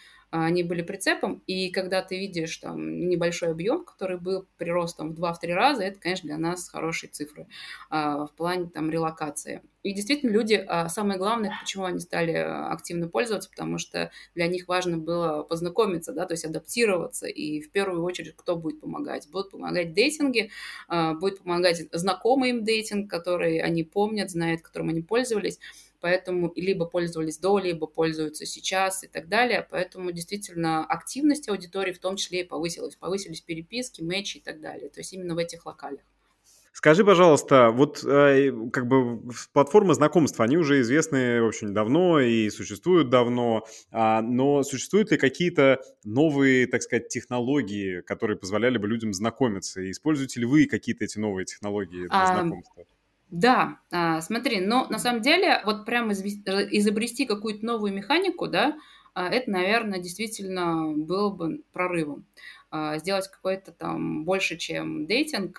они были прицепом, и когда ты видишь там небольшой объем, который был приростом в 2-3 раза, это, конечно, для нас хорошие цифры а, в плане там релокации. И действительно люди, а, самое главное, почему они стали активно пользоваться, потому что для них важно было познакомиться, да, то есть адаптироваться, и в первую очередь кто будет помогать? Будут помогать дейтинги, будет помогать знакомый им дейтинг, который они помнят, знают, которым они пользовались, поэтому либо пользовались до, либо пользуются сейчас и так далее. Поэтому действительно активность аудитории в том числе и повысилась. Повысились переписки, матчи и так далее. То есть именно в этих локалях. Скажи, пожалуйста, вот э, как бы платформы знакомства, они уже известны очень давно и существуют давно, а, но существуют ли какие-то новые, так сказать, технологии, которые позволяли бы людям знакомиться? И используете ли вы какие-то эти новые технологии для а, знакомства? Да, а, смотри, но на самом деле вот прямо изобрести какую-то новую механику, да, а, это, наверное, действительно было бы прорывом. А, сделать какой-то там больше, чем дейтинг,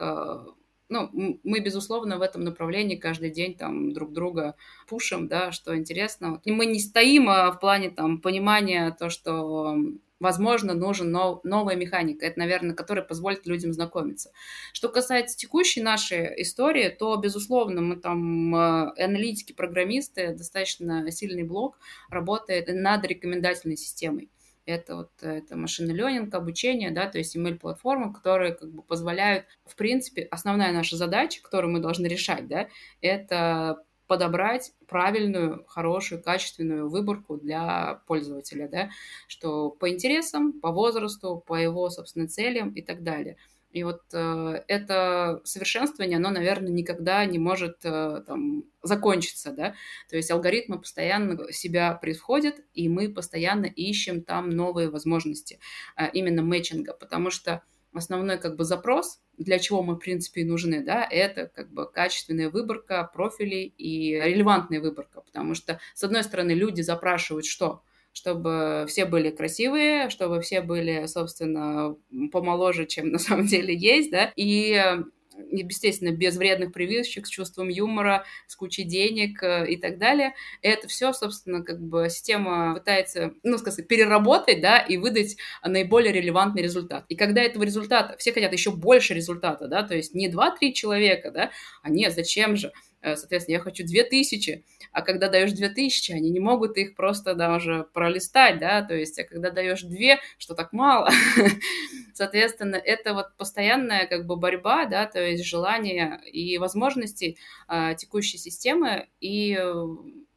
ну, мы, безусловно, в этом направлении каждый день там друг друга пушим, да, что интересно. И мы не стоим в плане там понимания то, что возможно, нужен нов, новая механика, это, наверное, которая позволит людям знакомиться. Что касается текущей нашей истории, то, безусловно, мы там э, аналитики, программисты, достаточно сильный блок работает над рекомендательной системой. Это вот это машинный ленинг, обучение, да, то есть email-платформы, которые как бы позволяют, в принципе, основная наша задача, которую мы должны решать, да, это подобрать правильную, хорошую, качественную выборку для пользователя, да, что по интересам, по возрасту, по его, собственно, целям и так далее. И вот э, это совершенствование, оно, наверное, никогда не может э, там, закончиться, да. То есть алгоритмы постоянно себя превходят, и мы постоянно ищем там новые возможности э, именно мэтчинга, потому что основной как бы запрос, для чего мы, в принципе, и нужны, да, это как бы качественная выборка профилей и релевантная выборка, потому что, с одной стороны, люди запрашивают что? чтобы все были красивые, чтобы все были, собственно, помоложе, чем на самом деле есть, да, и естественно, без вредных привычек, с чувством юмора, с кучей денег э, и так далее. Это все, собственно, как бы система пытается, ну, сказать, переработать, да, и выдать наиболее релевантный результат. И когда этого результата, все хотят еще больше результата, да, то есть не 2-3 человека, да, а нет, зачем же? Э, соответственно, я хочу 2000, а когда даешь 2000, они не могут их просто даже пролистать, да, то есть, а когда даешь 2, что так мало, <laughs> соответственно, это вот постоянная как бы борьба, да, то есть желание и возможности а, текущей системы, и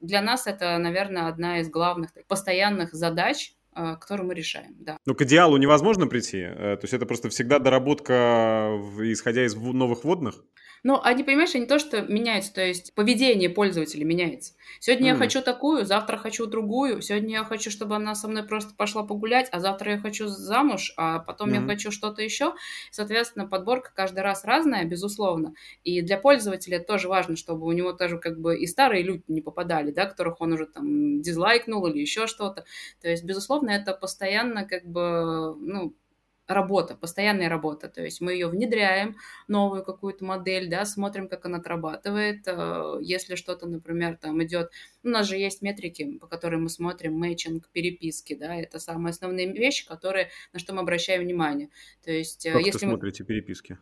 для нас это, наверное, одна из главных постоянных задач, а, которую мы решаем, да. Ну, к идеалу невозможно прийти? Э, то есть это просто всегда доработка, исходя из новых водных? Ну, они, понимаешь, они то, что меняются, то есть поведение пользователя меняется. Сегодня mm. я хочу такую, завтра хочу другую, сегодня я хочу, чтобы она со мной просто пошла погулять, а завтра я хочу замуж, а потом mm. я хочу что-то еще. Соответственно, подборка каждый раз разная, безусловно. И для пользователя тоже важно, чтобы у него тоже как бы и старые люди не попадали, да, которых он уже там дизлайкнул или еще что-то. То есть, безусловно, это постоянно как бы, ну, работа, постоянная работа. То есть мы ее внедряем, новую какую-то модель, да, смотрим, как она отрабатывает. Э, если что-то, например, там идет... У нас же есть метрики, по которым мы смотрим мэчинг, переписки, да, это самые основные вещи, которые, на что мы обращаем внимание. То есть, э, как если вы смотрите переписки?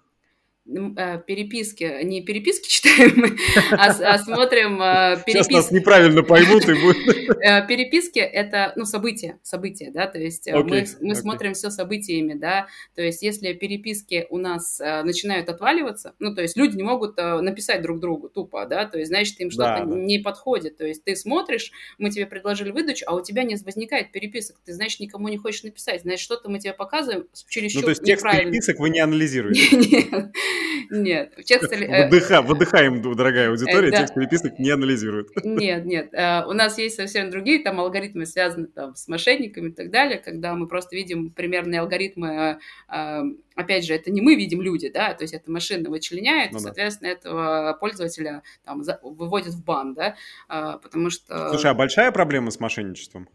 Э, переписки, не переписки <laughs> читаем, а, а смотрим переписки. Сейчас нас неправильно поймут и будет. <laughs> Э, переписки – это, ну, события, события, да, то есть okay, мы, мы okay. смотрим все событиями, да, то есть если переписки у нас начинают отваливаться, ну, то есть люди не могут написать друг другу тупо, да, то есть, значит, им что-то да, да. не подходит, то есть ты смотришь, мы тебе предложили выдачу, а у тебя не возникает переписок, ты, значит, никому не хочешь написать, значит, что-то мы тебе показываем чересчур Ну, то есть текст переписок вы не анализируете? <laughs> Нет, нет, текст... Э, Выдыха, выдыхаем, дорогая аудитория, текст переписок не анализирует. Нет, нет, э, у нас есть совсем другие там алгоритмы, связанные там с мошенниками и так далее, когда мы просто видим примерные алгоритмы, э, опять же, это не мы видим люди, да, то есть это машина вычленяет, ну, соответственно, да. этого пользователя там выводит в бан, да, потому что... Слушай, а большая проблема с мошенничеством?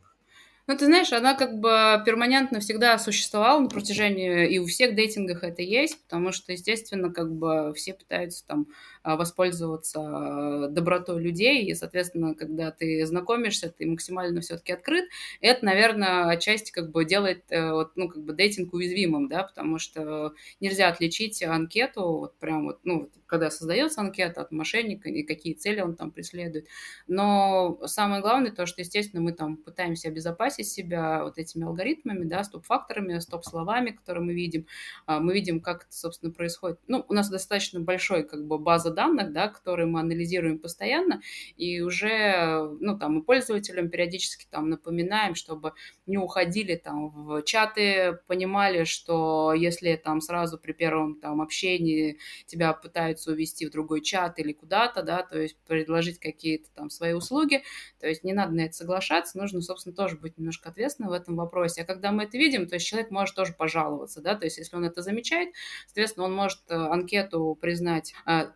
Ну, ты знаешь, она как бы перманентно всегда существовала на протяжении, и у всех дейтингах это есть, потому что, естественно, как бы все пытаются там воспользоваться добротой людей, и, соответственно, когда ты знакомишься, ты максимально все-таки открыт. Это, наверное, отчасти как бы делает э, вот, ну, как бы дейтинг уязвимым, да, потому что нельзя отличить анкету, вот прям вот, ну, когда создается анкета от мошенника и какие цели он там преследует. Но самое главное то, что, естественно, мы там пытаемся обезопасить себя вот этими алгоритмами, да, стоп-факторами, стоп-словами, которые мы видим. А, мы видим, как это, собственно, происходит. Ну, у нас достаточно большой как бы база данных, да, которые мы анализируем постоянно, и уже, ну, там, и пользователям периодически там напоминаем, чтобы не уходили там в чаты, понимали, что если там сразу при первом там общении тебя пытаются увести в другой чат или куда-то, да, то есть предложить какие-то там свои услуги, то есть не надо на это соглашаться, нужно, собственно, тоже быть немножко ответственным в этом вопросе. А когда мы это видим, то есть человек может тоже пожаловаться, да, то есть если он это замечает, соответственно, он может э, анкету признать э,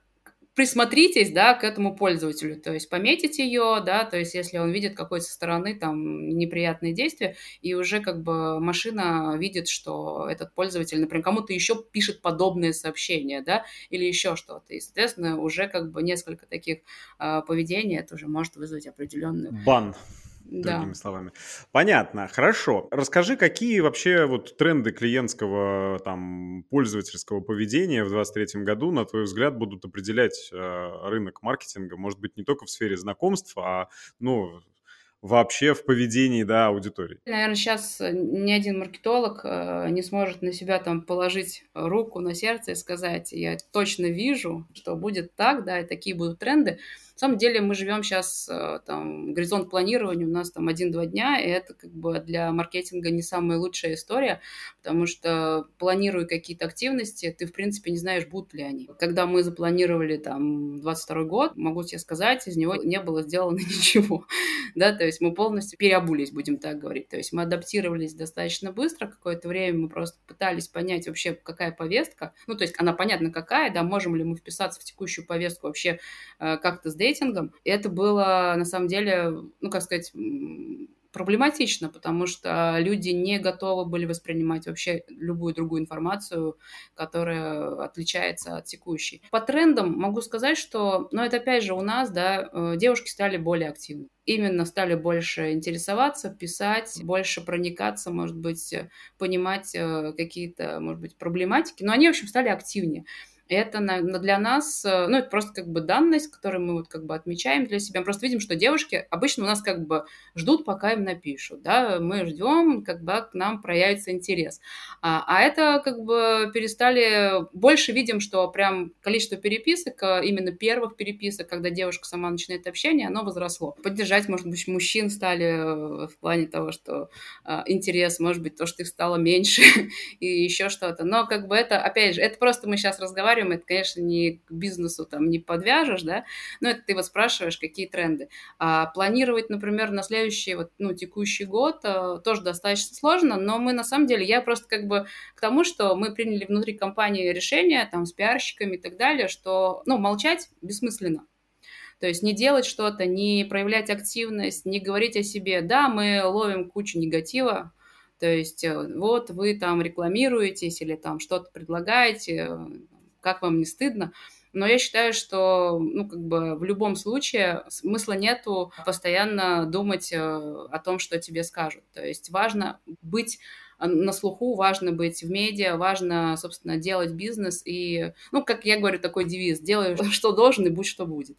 присмотритесь, да, к этому пользователю, то есть пометить ее, да, то есть если он видит какой-то со стороны там неприятные действия, и уже как бы машина видит, что этот пользователь, например, кому-то еще пишет подобные сообщения, да, или еще что-то, и, соответственно, уже как бы несколько таких э, поведений это уже может вызвать определенную... Бан другими да. словами. Понятно, хорошо. Расскажи, какие вообще вот тренды клиентского там пользовательского поведения в 2023 году, на твой взгляд, будут определять э, рынок маркетинга? Может быть, не только в сфере знакомств, а ну вообще в поведении да, аудитории. Наверное, сейчас ни один маркетолог э, не сможет на себя там положить руку на сердце и сказать, я точно вижу, что будет так, да, и такие будут тренды. На самом деле мы живем сейчас, э, там, горизонт планирования у нас там один-два дня, и это как бы для маркетинга не самая лучшая история, потому что планируя какие-то активности, ты, в принципе, не знаешь, будут ли они. Когда мы запланировали там 22 год, могу тебе сказать, из него не было сделано <laughs> ничего, да, то есть мы полностью переобулись, будем так говорить, то есть мы адаптировались достаточно быстро, какое-то время мы просто пытались понять вообще, какая повестка, ну, то есть она понятно какая, да, можем ли мы вписаться в текущую повестку вообще э, как-то с дейтингом. И это было, на самом деле, ну, как сказать, проблематично, потому что люди не готовы были воспринимать вообще любую другую информацию, которая отличается от текущей. По трендам могу сказать, что, ну, это опять же у нас, да, э, девушки стали более активны. Именно стали больше интересоваться, писать, больше проникаться, может быть, понимать э, какие-то, может быть, проблематики. Но они, в общем, стали активнее. Это для нас, э, ну, это просто как бы данность, которую мы вот как бы отмечаем для себя. Мы просто видим, что девушки обычно у нас как бы ждут, пока им напишут, да, мы ждем, когда к нам проявится интерес. А, а это как бы перестали, больше видим, что прям количество переписок, э, именно первых переписок, когда девушка сама начинает общение, оно возросло. Поддержать, может быть, мужчин стали э, в плане того, что интерес, может быть, то, что их стало меньше <laughs> и еще что-то. Но как бы это, опять же, это просто мы сейчас разговариваем разговариваем, это, конечно, не к бизнесу там не подвяжешь, да, но это ты вот спрашиваешь, какие тренды. А планировать, например, на следующий, вот, ну, текущий год а, тоже достаточно сложно, но мы на самом деле, я просто как бы к тому, что мы приняли внутри компании решение там с пиарщиками и так далее, что, ну, молчать бессмысленно. То есть не делать что-то, не проявлять активность, не говорить о себе. Да, мы ловим кучу негатива, то есть э, вот вы там рекламируетесь или там что-то предлагаете, как вам не стыдно. Но я считаю, что, ну, как бы в любом случае смысла нету постоянно думать э, о том, что тебе скажут. То есть важно быть на слуху, важно быть в медиа, важно, собственно, делать бизнес. И, ну, как я говорю, такой девиз, делай, <laughs> что должен, и будь, что будет.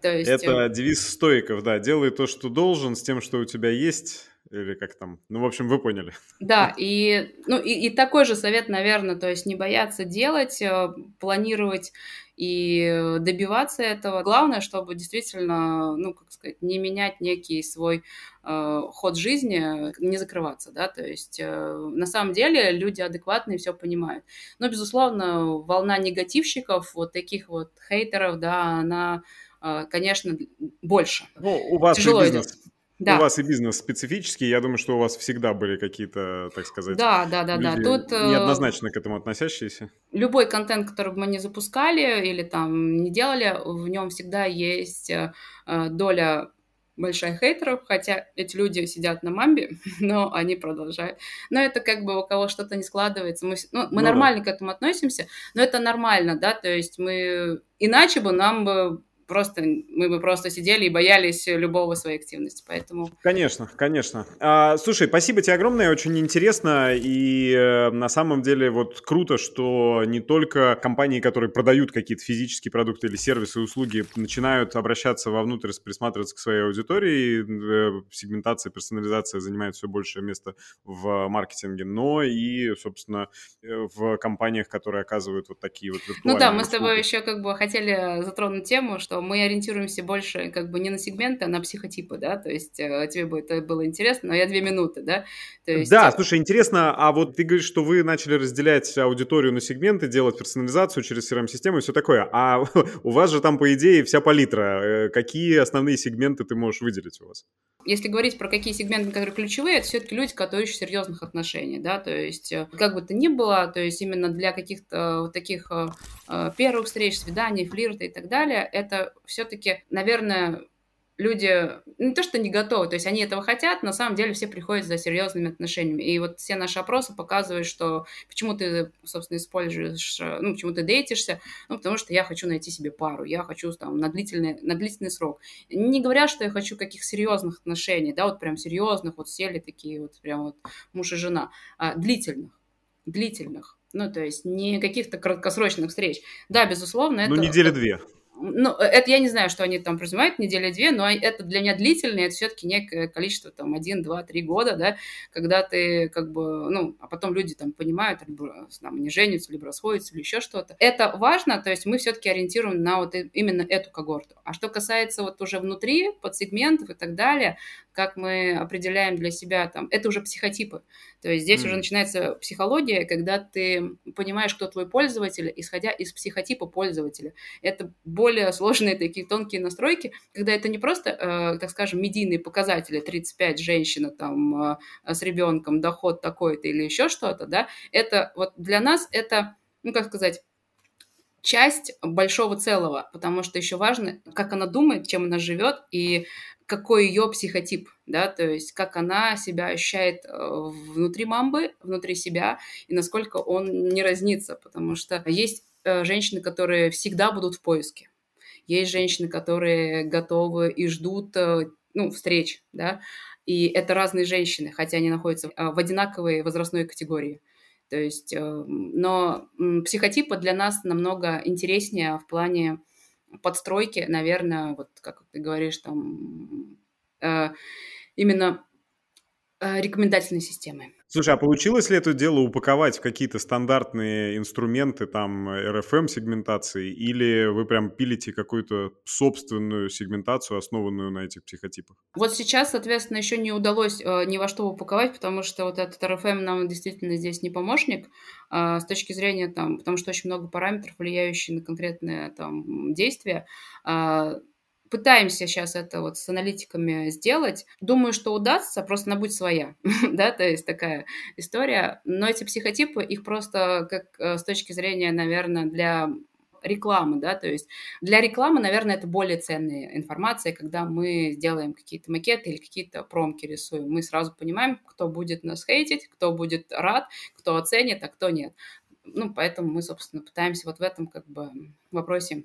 То есть... Это э, девиз стоиков, да, делай то, что должен, с тем, что у тебя есть, или как там, ну, в общем, вы поняли. <laughs> Да, и, ну, и, и такой же совет, наверное, то есть не бояться делать, э, планировать и добиваться этого. Glавное, чтобы действительно, ну, как сказать, не менять некий свой э, ход жизни, не закрываться, да, то есть э, на самом деле люди адекватные все понимают. Но, безусловно, волна негативщиков, вот таких вот хейтеров, да, она, э, конечно, больше. Ну, у вас Тяжело бизнес идет. Да. У вас и бизнес специфический, я думаю, что у вас всегда были какие-то, так сказать, да, да, да, да. Тут э, неоднозначно к этому относящиеся. Любой контент, который бы мы не запускали или там не делали, в нем всегда есть э, э, доля большая хейтеров, хотя эти люди сидят на мамбе, <laughs> но они продолжают. Но это как бы у кого что-то не складывается. Мы, ну, мы ну, нормально да. к этому относимся, но это нормально, да, то есть мы... Иначе бы нам бы просто мы бы просто сидели и боялись любого своей активности, поэтому... Конечно, конечно. А, слушай, спасибо тебе огромное, очень интересно, и э, на самом деле вот круто, что не только компании, которые продают какие-то физические продукты или сервисы, услуги, начинают обращаться вовнутрь, присматриваться к своей аудитории, э, сегментация, персонализация занимает все большее место в маркетинге, но и, собственно, э, в компаниях, которые оказывают вот такие вот Ну да, мы услуги. с тобой еще как бы хотели затронуть тему, что что мы ориентируемся больше как бы не на сегменты, а на психотипы, да, то есть э, тебе бы это было интересно, но я две минуты, да. То есть... Да, э, слушай, интересно, а вот ты говоришь, что вы начали разделять аудиторию на сегменты, делать персонализацию через CRM-систему и все такое, а <laughs> у вас же там, по идее, вся палитра. Э, какие основные сегменты ты можешь выделить у вас? Если говорить про какие сегменты, которые ключевые, это все-таки люди, которые ищут серьезных отношений, да, то есть как бы то ни было, то есть именно для каких-то вот таких первых встреч, свиданий, флирта и так далее, это все-таки, наверное, люди не то, что не готовы, то есть они этого хотят, на самом деле все приходят за серьезными отношениями. И вот все наши опросы показывают, что почему ты, собственно, используешь, ну, почему ты дейтишься, ну, потому что я хочу найти себе пару, я хочу там на длительный, на длительный срок. Не говоря, что я хочу каких серьезных отношений, да, вот прям серьезных, вот сели такие вот прям вот муж и жена, а длительных, длительных. Ну, то есть не каких-то краткосрочных встреч. Да, безусловно, ну, это... Ну, недели две ну, это я не знаю, что они там подразумевают, неделя две, но это для меня длительно, это все-таки некое количество, там, один, два, три года, да, когда ты, как бы, ну, а потом люди там понимают, либо там не женятся, либо расходятся, или еще что-то. Это важно, то есть мы все-таки ориентируем на вот именно эту когорту. А что касается вот уже внутри, подсегментов и так далее, как мы определяем для себя там, это уже психотипы. То есть здесь mm. уже начинается психология, когда ты понимаешь, кто твой пользователь, исходя из психотипа пользователя. Это более сложные такие тонкие настройки, когда это не просто, э, так скажем, медийные показатели, 35 женщина там э, с ребенком, доход такой-то или еще что-то, да, это вот для нас это, ну, как сказать, часть большого целого, потому что еще важно, как она думает, чем она живет и какой ее психотип, да, то есть как она себя ощущает э, внутри мамбы, внутри себя, и насколько он не разнится, потому что есть э, женщины, которые всегда будут в поиске, есть женщины, которые готовы и ждут, э, ну, встреч, да, и это разные женщины, хотя они находятся в одинаковой возрастной категории. То есть, но психотипы для нас намного интереснее в плане подстройки, наверное, вот как ты говоришь, там э, именно э, рекомендательной системы. Слушай, а получилось ли это дело упаковать в какие-то стандартные инструменты, там, RFM-сегментации, или вы прям пилите какую-то собственную сегментацию, основанную на этих психотипах? Вот сейчас, соответственно, еще не удалось э, ни во что упаковать, потому что вот этот RFM нам действительно здесь не помощник э, с точки зрения, там, потому что очень много параметров, влияющих на конкретное там действие. Э, пытаемся сейчас это вот с аналитиками сделать. Думаю, что удастся, просто она будет своя, <laughs> да, то есть такая история. Но эти психотипы, их просто как э, с точки зрения, наверное, для рекламы, да, то есть для рекламы, наверное, это более ценная информация, когда мы делаем какие-то макеты или какие-то промки рисуем, мы сразу понимаем, кто будет нас хейтить, кто будет рад, кто оценит, а кто нет. Ну, поэтому мы, собственно, пытаемся вот в этом как бы вопросе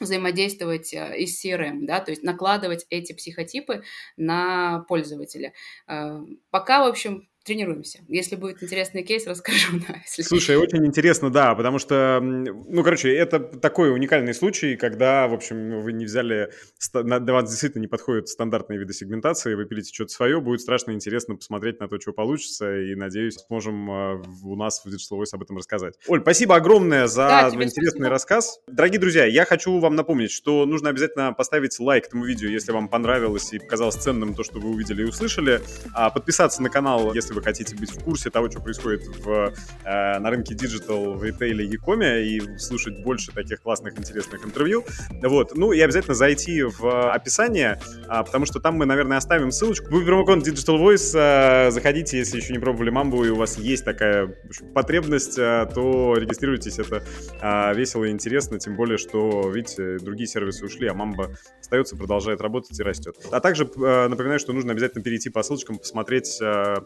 взаимодействовать э, из CRM, да, то есть накладывать эти психотипы на пользователя. Э, пока, в общем, тренируемся. Если будет интересный кейс, <laughs> расскажу. Да, если... Слушай, очень интересно, да, потому что, ну, короче, это такой уникальный случай, когда, в общем, вы не взяли, для вас действительно не подходят стандартные виды сегментации, вы пилите что-то свое, будет страшно интересно посмотреть на то, что получится, и, надеюсь, сможем э, у нас в Digital Voice об этом рассказать. Оль, спасибо огромное за да, интересный спасибо. рассказ. Дорогие друзья, я хочу вам напомнить, что нужно обязательно поставить лайк этому видео, если вам понравилось и показалось ценным то, что вы увидели и услышали, а подписаться на канал, если вы хотите быть в курсе того, что происходит в, э, на рынке digital, в ритейле, e-com е и слушать больше таких классных, интересных интервью. Вот. Ну и обязательно зайти в описание, а, потому что там мы, наверное, оставим ссылочку. Вы промокод Digital Voice, а, заходите, если еще не пробовали мамбу, и у вас есть такая потребность, а, то регистрируйтесь, это а, весело и интересно, тем более, что, видите, другие сервисы ушли, а мамба остается, продолжает работать и растет. А также а, напоминаю, что нужно обязательно перейти по ссылочкам, посмотреть а,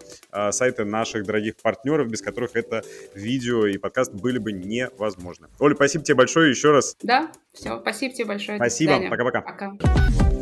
сайты наших дорогих партнеров, без которых это видео и подкаст были бы невозможны. Оля, спасибо тебе большое еще раз. Да, все, спасибо тебе большое. Спасибо, пока-пока. Пока. -пока. пока.